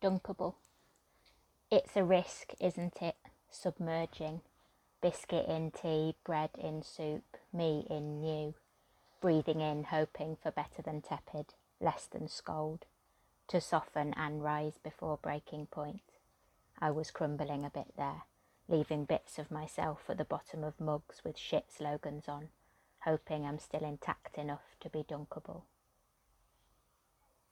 Dunkable. It's a risk, isn't it? Submerging. Biscuit in tea, bread in soup, me in new. Breathing in, hoping for better than tepid, less than scold. To soften and rise before breaking point. I was crumbling a bit there, leaving bits of myself at the bottom of mugs with shit slogans on, hoping I'm still intact enough to be dunkable.